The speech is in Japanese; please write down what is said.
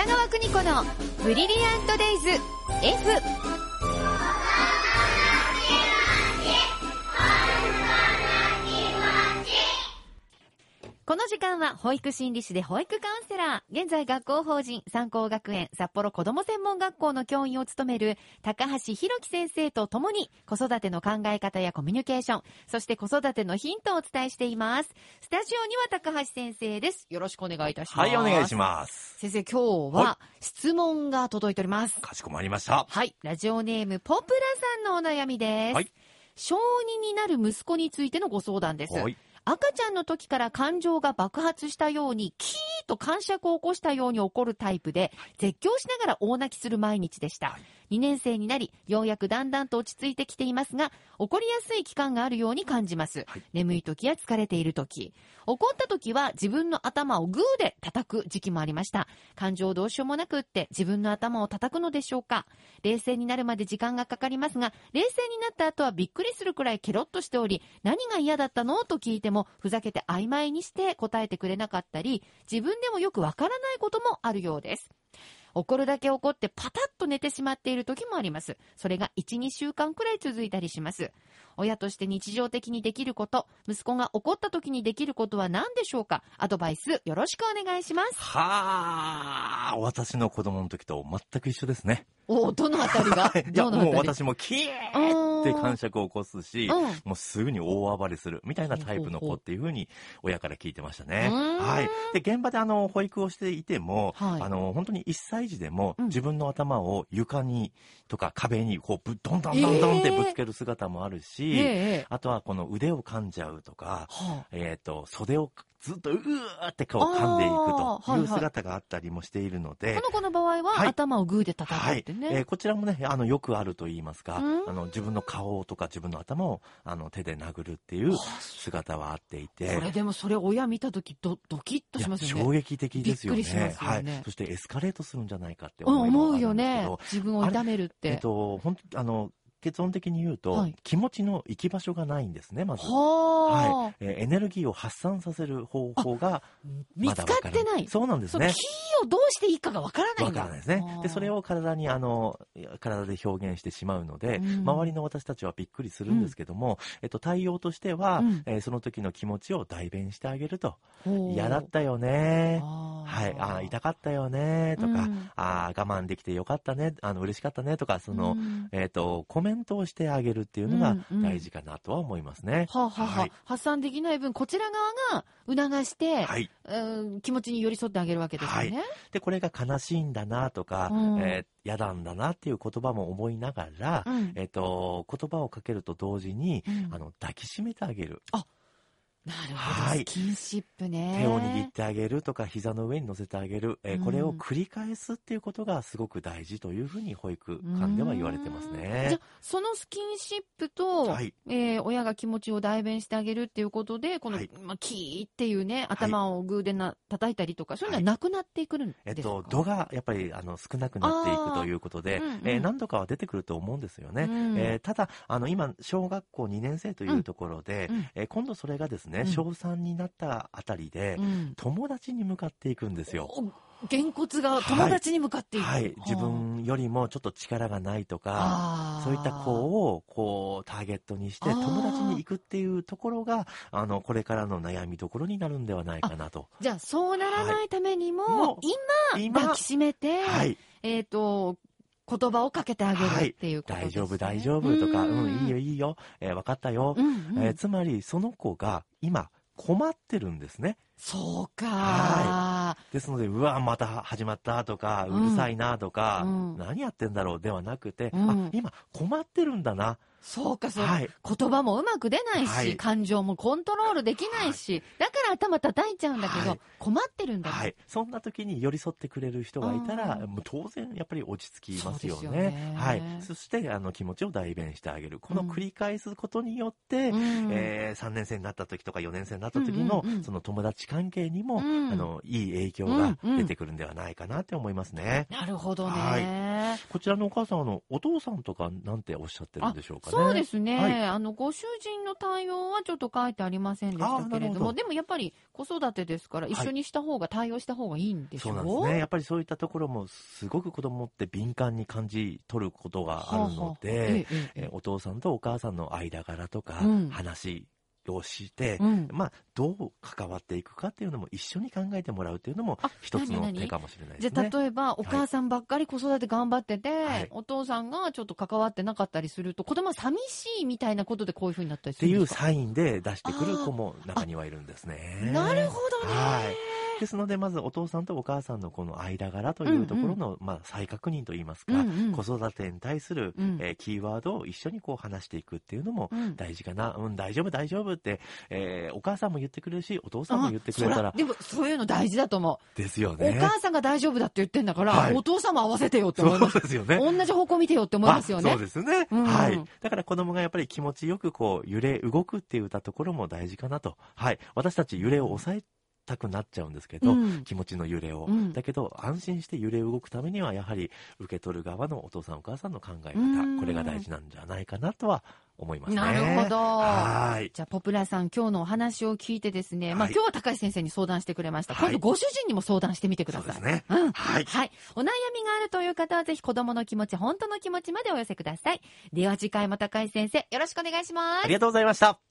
北川邦子のブリリアントデイズ F この時間は保育心理士で保育カウンセラー、現在学校法人三高学園札幌子ども専門学校の教員を務める高橋弘樹先生と共に子育ての考え方やコミュニケーション、そして子育てのヒントをお伝えしています。スタジオには高橋先生です。よろしくお願いいたします。はい、お願いします。先生、今日は質問が届いております。かしこまりました。はい。ラジオネーム、ポプラさんのお悩みです。はい小児になる息子についてのご相談です。はい。赤ちゃんの時から感情が爆発したように、キーッと感触を起こしたように起こるタイプで、絶叫しながら大泣きする毎日でした。はい2年生になり、ようやくだんだんと落ち着いてきていますが、怒りやすい期間があるように感じます。はい眠い時や疲れている時。怒った時は自分の頭をグーで叩く時期もありました。感情どうしようもなくって自分の頭を叩くのでしょうか冷静になるまで時間がかかりますが、冷静になった後はびっくりするくらいケロッとしており、何が嫌だったの？と聞いても、ふざけて曖昧にして答えてくれなかったり、自分でもよくわからないこともあるようです。怒るだけ怒ってパタッと寝てしまっている時もあります。それが1、2週間くらい続いたりします。親として日常的にできること、息子が怒った時にできることは何でしょうか？アドバイスよろしくお願いします。はあ、私の子供の時と全く一緒ですね。おどのあたりが？い。や、もう私もキーって感触を起こすし、うん。もうすぐに大暴れするみたいなタイプの子っていうふうに親から聞いてましたね。はい。で、現場であの、保育をしていても、はい。あの、本当に1歳児でもうん。自分の頭を床にとか壁にこうぶ、どんどんどんどんってぶつける姿もあるし、ええあとはこの腕を噛んじゃうとか、はえっ、と、袖をずっとうーってこう噛んでいくとはいいうはい姿があったりもしているのあで、この子の場合は、はい頭をグーで叩くはいってね。えーこちらもね、あの、よくあると言いますか、うんあの、自分の顔とか自分の頭を、あの、手で殴るっていう姿はあっていて、これでもそれ親見た時ドドキッとしますよね。衝撃的ですよね。びっくりしますよねはい。そしてエスカレートするんじゃないかってうん、思いも思うよあるんですけねど。自分を痛めるって。えっと、本当あの、結論的に言うと、はい気持ちの行き場所がないんですね、まず。はい、えーエネルギーを発散させる方法が見つかってない。そうなんですねキ。ーをどうしていいかがわからないわんだ。からないですね。で、それを体に、あの、体で表現してしまうので、うん周りの私たちはびっくりするんですけども、えっと、対応としては、うんえーその時の気持ちを代弁してあげると。ほう嫌だったよね。あーはい。あー痛かったよね。とか、うんあー我慢できてよかったね。あの、嬉しかったね。とか、その、うんえっ、と、コメントをしてあげるっていうのがうんうん大事かなとは思いますね。はあ、はあはあはい発散できない分、こちら側が促して、はい。うん気持ちに寄り添ってあげるわけですよね。で、これが悲しいんだなとか、うん。えー嫌なんだなっていう言葉も思いながら、うん。えっ、と、言葉をかけると同時に、うん。あの、抱きしめてあげる。なるほど、はい。スキンシップね。手を握ってあげるとか、膝の上に乗せてあげる。えーうん。これを繰り返すっていうことがすごく大事というふうに保育館では言われてますじゃ。そのスキンシップと、はい。えー親が気持ちを代弁してあげるっていうことで、この、はい。まあ、キーっていうね、頭をグーでな叩いたりとか、そういうのはなくなっていくんですか、えっと、度がやっぱりあの少なくなっていくということで、うんうんえー何度かは出てくると思うんですよね。うん。えーただ、あの、今、小学校2年生というところで、うん。えー今度それがですね、うん小3になったあたりで、うん友達に向かっていくんですよ。おげんこつが友達に向かっていく。はい。自分よりもちょっと力がないとか、そういった子を、こう、ターゲットにして、友達に行くっていうところが、あの、これからの悩みどころになるんではないかなと。じゃあ、そうならないためにも、もう今、今抱きしめて、はい。えっ、と、言葉をかけてあげるっていうことです、ね。大丈夫、大丈夫とか、うん、いいよ、いいよ、えー分かったよ。うんうん。えーつまり、その子が今、困ってるんですね。そうか、はですので、うわ、また始まったとか、うるさいなとか、うん。何やってんだろうではなくて、うん。あ、今困ってるんだな。そうか、そうか、はい。言葉もうまく出ないし、はい。感情もコントロールできないし、だから頭叩いちゃうんだけど、はい。困ってるんだねはい。そんな時に寄り添ってくれる人がいたら、うん。もう当然やっぱり落ち着きますよね。よね。はい。そして、あの、気持ちを代弁してあげる。この繰り返すことによって、うん。えー3年生になった時とか4年生になった時の、うんうんうん。その友達関係にも、うん。あの、いい影響が出てくるんではないかなって思いますね。なるほどね。はこちらのお母さん、あの、お父さんとかなんておっしゃってるんでしょうかね。そうですね、はい。あのご主人の対応はちょっと書いてありませんでしたけれども、ど。でもやっぱり子育てですから、はい。一緒にした方が、対応した方がいいんでしょそうなんですね。やっぱりそういったところも、すごく子供って敏感に感じ取ることがあるので、はあはあ。ええ。お父さんとお母さんの間柄とかうん、話をして、うんまあ、どう関わっていくかっていうのも一緒に考えてもらうっていうのもあ一つの手かもしれないでじゃあ。例えば、お母さんばっかり子育て頑張ってて、はいお父さんがちょっと関わってなかったりすると、子供は寂しいみたいなことでこういうふうになったりっていうするんですか？サインで出してくる子も中にはいるんですね。なるほどね。はいですので、まずお父さんとお母さんのこの間柄というところの、まあ、再確認といいますか、うんうん子育てに対する、うんえーキーワードを一緒にこう話していくっていうのもうん大事かな。うん、大丈夫、大丈夫って、えーお母さんも言ってくれるし、お父さんも言ってくれたらでもそういうの大事だと思う。ですよね。お母さんが大丈夫だって言ってんだから、はいお父さんも合わせてよって思います。そうですよね。同じ方向見てよって思いますよね。あそうですね、うんはい。だから子供がやっぱり気持ちよくこう揺れ動くっていったところも大事かなと。はい。私たち揺れを抑えたくなっちゃうんですけど、うん気持ちの揺れを、うんだけど安心して揺れ動くためにはやはり受け取る側のお父さんお母さんの考えうん方、これが大事なんじゃないかなとは思いますね。なるほど。はい。じゃあ、ポプラさん、今日のお話を聞いてですね、まあ、はい今日は高橋先生に相談してくれました。はい今度、ご主人にも相談してみてください。そうですね。うん。はい。はい。お悩みがあるという方は、ぜひ子供の気持ち、本当の気持ちまでお寄せください。では、次回も高橋先生、よろしくお願いしますあり。がとうございました。